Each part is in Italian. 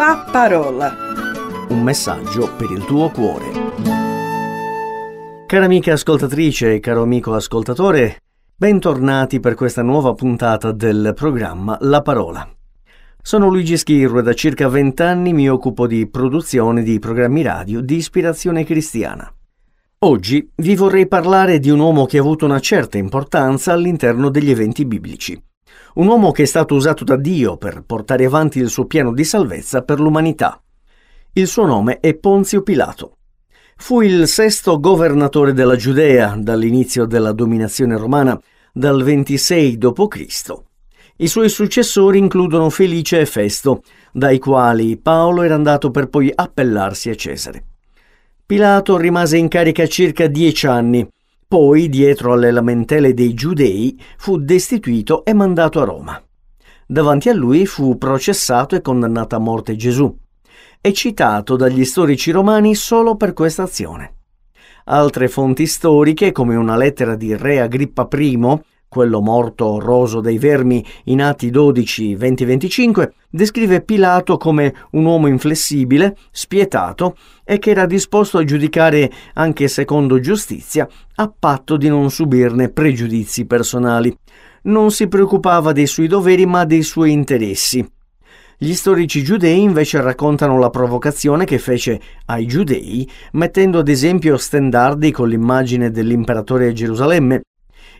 La parola. Un messaggio per il tuo cuore. Cara amica ascoltatrice e caro amico ascoltatore, bentornati per questa nuova puntata del programma La parola. Sono Luigi Schirro e da circa vent'anni mi occupo di produzione di programmi radio di ispirazione cristiana. Oggi vi vorrei parlare di un uomo che ha avuto una certa importanza all'interno degli eventi biblici. Un uomo che è stato usato da Dio per portare avanti il suo piano di salvezza per l'umanità. Il suo nome è Ponzio Pilato. Fu il sesto governatore della Giudea dall'inizio della dominazione romana dal 26 d.C. I suoi successori includono Felice e Festo, dai quali Paolo era andato per poi appellarsi a Cesare. Pilato rimase in carica circa dieci anni, poi, dietro alle lamentele dei giudei, fu destituito e mandato a Roma. Davanti a lui fu processato e condannato a morte Gesù. È citato dagli storici romani solo per questa azione. Altre fonti storiche, come una lettera di Re Agrippa I, quello morto roso dei vermi in Atti 12, 20-25, descrive Pilato come un uomo inflessibile, spietato e che era disposto a giudicare anche secondo giustizia, a patto di non subirne pregiudizi personali. Non si preoccupava dei suoi doveri ma dei suoi interessi. Gli storici giudei invece raccontano la provocazione che fece ai giudei, mettendo ad esempio stendardi con l'immagine dell'imperatore a Gerusalemme,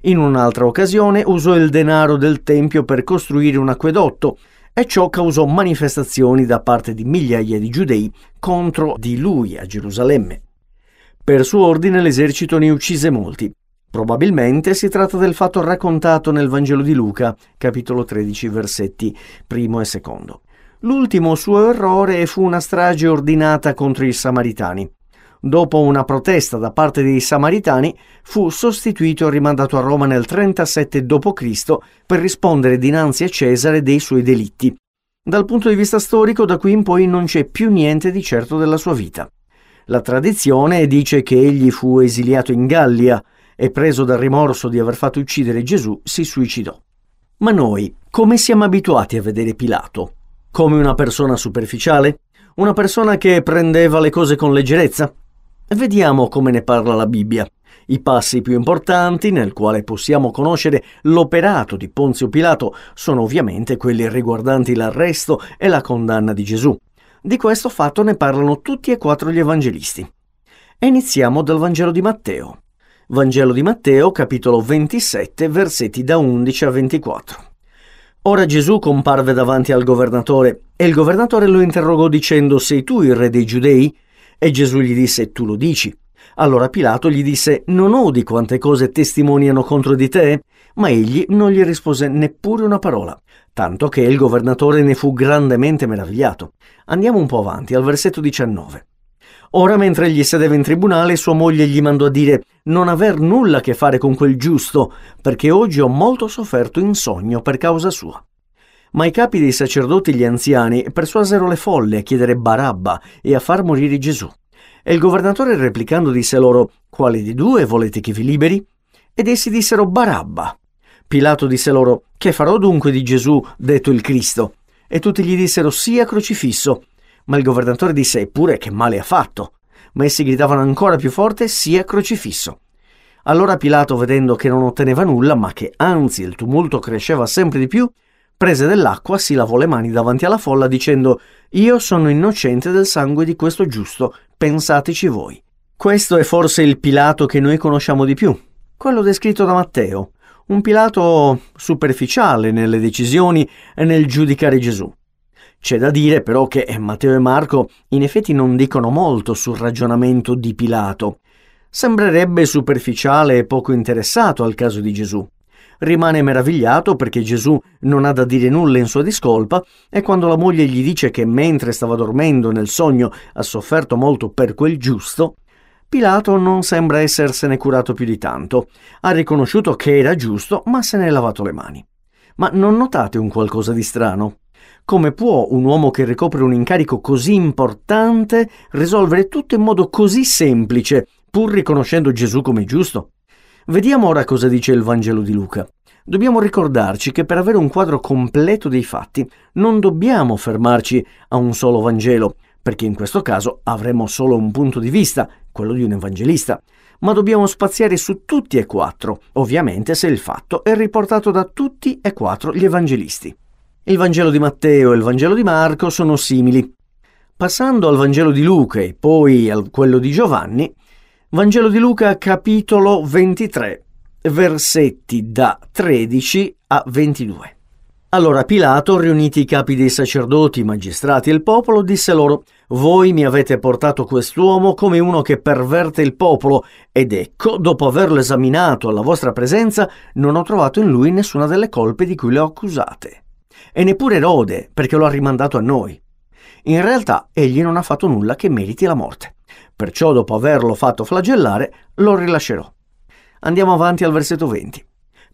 in un'altra occasione usò il denaro del Tempio per costruire un acquedotto e ciò causò manifestazioni da parte di migliaia di giudei contro di lui a Gerusalemme. Per suo ordine l'esercito ne uccise molti. Probabilmente si tratta del fatto raccontato nel Vangelo di Luca, capitolo 13, versetti primo e secondo. L'ultimo suo errore fu una strage ordinata contro i Samaritani dopo una protesta da parte dei Samaritani, fu sostituito e rimandato a Roma nel 37 d.C. per rispondere dinanzi a Cesare dei suoi delitti. Dal punto di vista storico, da qui in poi non c'è più niente di certo della sua vita. La tradizione dice che egli fu esiliato in Gallia e preso dal rimorso di aver fatto uccidere Gesù, si suicidò. Ma noi come siamo abituati a vedere Pilato? Come una persona superficiale? Una persona che prendeva le cose con leggerezza? Vediamo come ne parla la Bibbia. I passi più importanti nel quale possiamo conoscere l'operato di Ponzio Pilato sono ovviamente quelli riguardanti l'arresto e la condanna di Gesù. Di questo fatto ne parlano tutti e quattro gli evangelisti. Iniziamo dal Vangelo di Matteo. Vangelo di Matteo, capitolo 27, versetti da 11 a 24. Ora Gesù comparve davanti al governatore e il governatore lo interrogò dicendo Sei tu il re dei giudei? E Gesù gli disse, tu lo dici. Allora Pilato gli disse, non odi quante cose testimoniano contro di te? Ma egli non gli rispose neppure una parola, tanto che il governatore ne fu grandemente meravigliato. Andiamo un po' avanti, al versetto 19. Ora, mentre egli sedeva in tribunale, sua moglie gli mandò a dire non aver nulla a che fare con quel giusto, perché oggi ho molto sofferto in sogno per causa sua. Ma i capi dei sacerdoti e gli anziani persuasero le folle a chiedere Barabba e a far morire Gesù. E il governatore replicando disse loro, quale di due volete che vi liberi? Ed essi dissero Barabba. Pilato disse loro, che farò dunque di Gesù, detto il Cristo? E tutti gli dissero, sia crocifisso. Ma il governatore disse, eppure che male ha fatto. Ma essi gridavano ancora più forte, sia crocifisso. Allora Pilato, vedendo che non otteneva nulla, ma che anzi il tumulto cresceva sempre di più, prese dell'acqua, si lavò le mani davanti alla folla dicendo Io sono innocente del sangue di questo giusto, pensateci voi. Questo è forse il Pilato che noi conosciamo di più, quello descritto da Matteo, un Pilato superficiale nelle decisioni e nel giudicare Gesù. C'è da dire però che Matteo e Marco in effetti non dicono molto sul ragionamento di Pilato. Sembrerebbe superficiale e poco interessato al caso di Gesù rimane meravigliato perché Gesù non ha da dire nulla in sua discolpa e quando la moglie gli dice che mentre stava dormendo nel sogno ha sofferto molto per quel giusto, Pilato non sembra essersene curato più di tanto. Ha riconosciuto che era giusto, ma se ne è lavato le mani. Ma non notate un qualcosa di strano? Come può un uomo che ricopre un incarico così importante risolvere tutto in modo così semplice, pur riconoscendo Gesù come giusto? Vediamo ora cosa dice il Vangelo di Luca. Dobbiamo ricordarci che per avere un quadro completo dei fatti non dobbiamo fermarci a un solo Vangelo, perché in questo caso avremo solo un punto di vista, quello di un evangelista, ma dobbiamo spaziare su tutti e quattro, ovviamente se il fatto è riportato da tutti e quattro gli evangelisti. Il Vangelo di Matteo e il Vangelo di Marco sono simili. Passando al Vangelo di Luca e poi a quello di Giovanni, Vangelo di Luca capitolo 23 versetti da 13 a 22. Allora Pilato, riuniti i capi dei sacerdoti, i magistrati e il popolo, disse loro, Voi mi avete portato quest'uomo come uno che perverte il popolo, ed ecco, dopo averlo esaminato alla vostra presenza, non ho trovato in lui nessuna delle colpe di cui lo accusate. E neppure Erode, perché lo ha rimandato a noi. In realtà egli non ha fatto nulla che meriti la morte. Perciò, dopo averlo fatto flagellare, lo rilascerò. Andiamo avanti al versetto 20.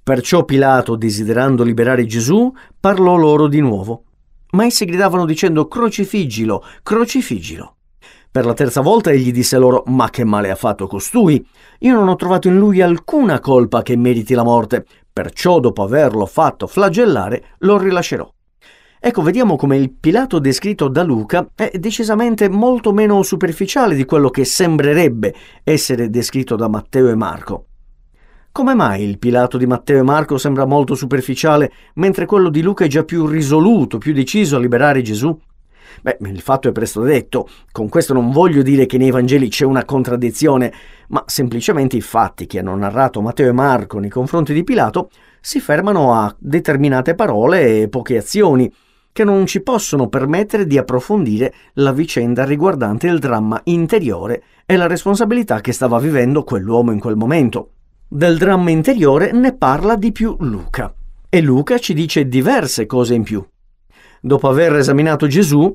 Perciò Pilato, desiderando liberare Gesù, parlò loro di nuovo. Ma essi gridavano dicendo crocifiggilo, crocifiggilo. Per la terza volta egli disse loro, ma che male ha fatto costui? Io non ho trovato in lui alcuna colpa che meriti la morte, perciò dopo averlo fatto flagellare lo rilascerò. Ecco, vediamo come il Pilato descritto da Luca è decisamente molto meno superficiale di quello che sembrerebbe essere descritto da Matteo e Marco. Come mai il Pilato di Matteo e Marco sembra molto superficiale, mentre quello di Luca è già più risoluto, più deciso a liberare Gesù? Beh, il fatto è presto detto. Con questo non voglio dire che nei Vangeli c'è una contraddizione, ma semplicemente i fatti che hanno narrato Matteo e Marco nei confronti di Pilato si fermano a determinate parole e poche azioni, che non ci possono permettere di approfondire la vicenda riguardante il dramma interiore e la responsabilità che stava vivendo quell'uomo in quel momento. Del dramma interiore ne parla di più Luca e Luca ci dice diverse cose in più. Dopo aver esaminato Gesù,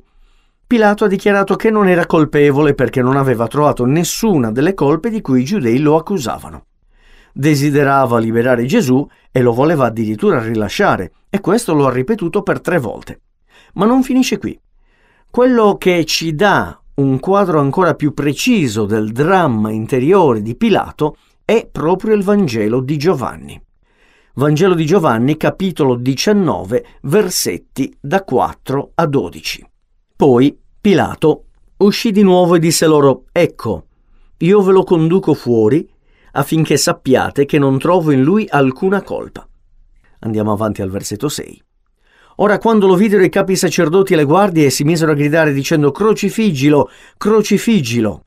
Pilato ha dichiarato che non era colpevole perché non aveva trovato nessuna delle colpe di cui i giudei lo accusavano. Desiderava liberare Gesù e lo voleva addirittura rilasciare, e questo lo ha ripetuto per tre volte. Ma non finisce qui. Quello che ci dà un quadro ancora più preciso del dramma interiore di Pilato è proprio il Vangelo di Giovanni. Vangelo di Giovanni, capitolo 19, versetti da 4 a 12. Poi Pilato uscì di nuovo e disse loro, Ecco, io ve lo conduco fuori affinché sappiate che non trovo in lui alcuna colpa. Andiamo avanti al versetto 6. Ora quando lo videro i capi sacerdoti e le guardie si misero a gridare dicendo crocifiggilo, crocifiggilo.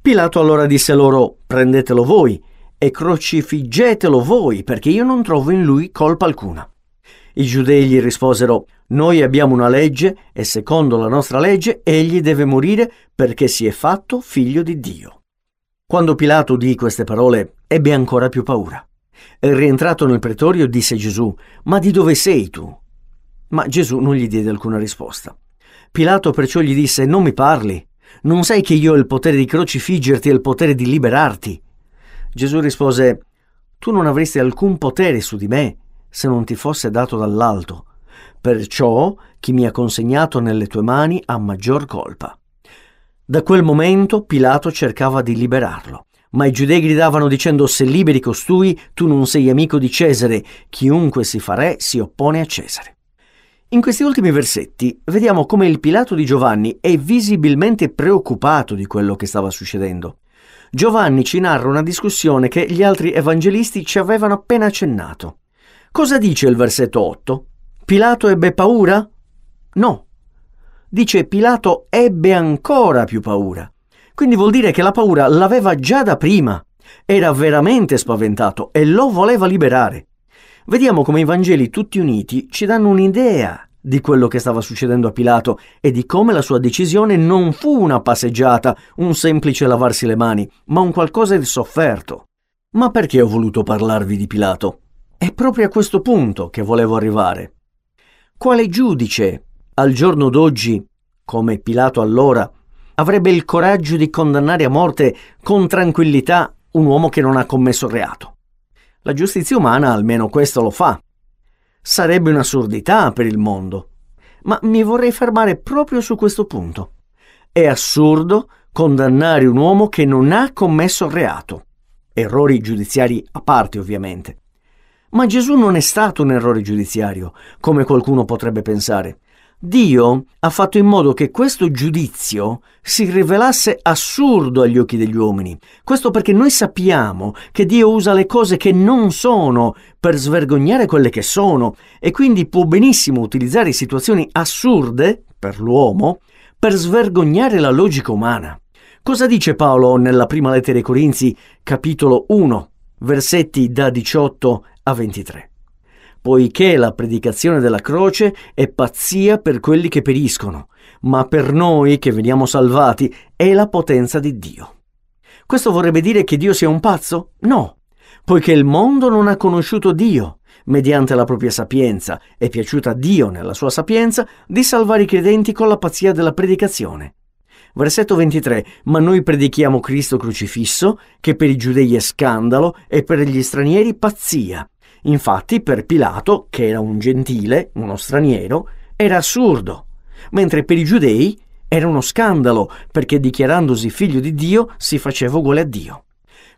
Pilato allora disse loro, prendetelo voi e crocifiggetelo voi, perché io non trovo in lui colpa alcuna. I giudei gli risposero, noi abbiamo una legge e secondo la nostra legge egli deve morire perché si è fatto figlio di Dio. Quando Pilato udì queste parole ebbe ancora più paura. E rientrato nel pretorio disse Gesù, ma di dove sei tu? Ma Gesù non gli diede alcuna risposta. Pilato perciò gli disse, non mi parli, non sai che io ho il potere di crocifiggerti e il potere di liberarti. Gesù rispose, Tu non avresti alcun potere su di me se non ti fosse dato dall'alto. Perciò chi mi ha consegnato nelle tue mani ha maggior colpa. Da quel momento Pilato cercava di liberarlo, ma i giudei gridavano dicendo se liberi costui tu non sei amico di Cesare, chiunque si fa re si oppone a Cesare. In questi ultimi versetti vediamo come il Pilato di Giovanni è visibilmente preoccupato di quello che stava succedendo. Giovanni ci narra una discussione che gli altri evangelisti ci avevano appena accennato. Cosa dice il versetto 8? Pilato ebbe paura? No. Dice Pilato ebbe ancora più paura. Quindi vuol dire che la paura l'aveva già da prima. Era veramente spaventato e lo voleva liberare. Vediamo come i Vangeli tutti uniti ci danno un'idea di quello che stava succedendo a Pilato e di come la sua decisione non fu una passeggiata, un semplice lavarsi le mani, ma un qualcosa di sofferto. Ma perché ho voluto parlarvi di Pilato? È proprio a questo punto che volevo arrivare. Quale giudice, al giorno d'oggi, come Pilato allora, avrebbe il coraggio di condannare a morte con tranquillità un uomo che non ha commesso reato? La giustizia umana almeno questo lo fa, Sarebbe un'assurdità per il mondo. Ma mi vorrei fermare proprio su questo punto. È assurdo condannare un uomo che non ha commesso reato. Errori giudiziari a parte, ovviamente. Ma Gesù non è stato un errore giudiziario, come qualcuno potrebbe pensare. Dio ha fatto in modo che questo giudizio si rivelasse assurdo agli occhi degli uomini. Questo perché noi sappiamo che Dio usa le cose che non sono per svergognare quelle che sono e quindi può benissimo utilizzare situazioni assurde per l'uomo per svergognare la logica umana. Cosa dice Paolo nella prima lettera ai Corinzi, capitolo 1, versetti da 18 a 23? Poiché la predicazione della croce è pazzia per quelli che periscono, ma per noi che veniamo salvati è la potenza di Dio. Questo vorrebbe dire che Dio sia un pazzo? No, poiché il mondo non ha conosciuto Dio, mediante la propria sapienza, è piaciuta a Dio nella sua sapienza di salvare i credenti con la pazzia della predicazione. Versetto 23. Ma noi predichiamo Cristo crocifisso, che per i giudei è scandalo e per gli stranieri pazzia Infatti per Pilato, che era un gentile, uno straniero, era assurdo, mentre per i giudei era uno scandalo, perché dichiarandosi figlio di Dio si faceva uguale a Dio.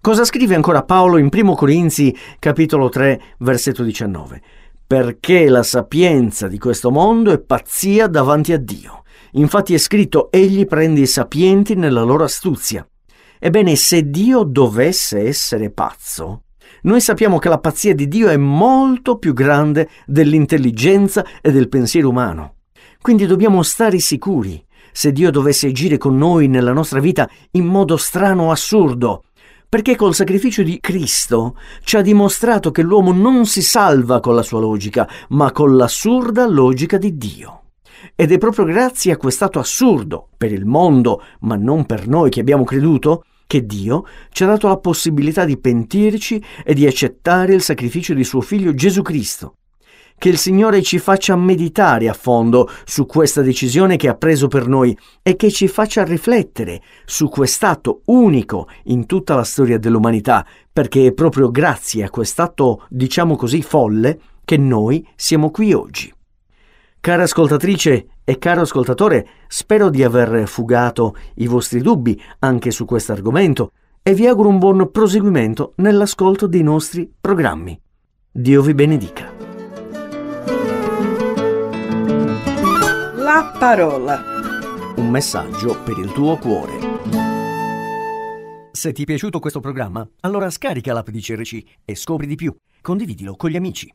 Cosa scrive ancora Paolo in 1 Corinzi capitolo 3 versetto 19? Perché la sapienza di questo mondo è pazzia davanti a Dio. Infatti è scritto egli prende i sapienti nella loro astuzia. Ebbene, se Dio dovesse essere pazzo, noi sappiamo che la pazzia di Dio è molto più grande dell'intelligenza e del pensiero umano. Quindi dobbiamo stare sicuri. Se Dio dovesse agire con noi nella nostra vita in modo strano o assurdo, perché col sacrificio di Cristo ci ha dimostrato che l'uomo non si salva con la sua logica, ma con l'assurda logica di Dio. Ed è proprio grazie a quest'atto assurdo, per il mondo, ma non per noi che abbiamo creduto, che Dio ci ha dato la possibilità di pentirci e di accettare il sacrificio di suo figlio Gesù Cristo. Che il Signore ci faccia meditare a fondo su questa decisione che ha preso per noi e che ci faccia riflettere su quest'atto unico in tutta la storia dell'umanità, perché è proprio grazie a quest'atto, diciamo così, folle che noi siamo qui oggi. Cara ascoltatrice e caro ascoltatore, spero di aver fugato i vostri dubbi anche su questo argomento e vi auguro un buon proseguimento nell'ascolto dei nostri programmi. Dio vi benedica. La parola. Un messaggio per il tuo cuore. Se ti è piaciuto questo programma, allora scarica l'app di CRC e scopri di più. Condividilo con gli amici.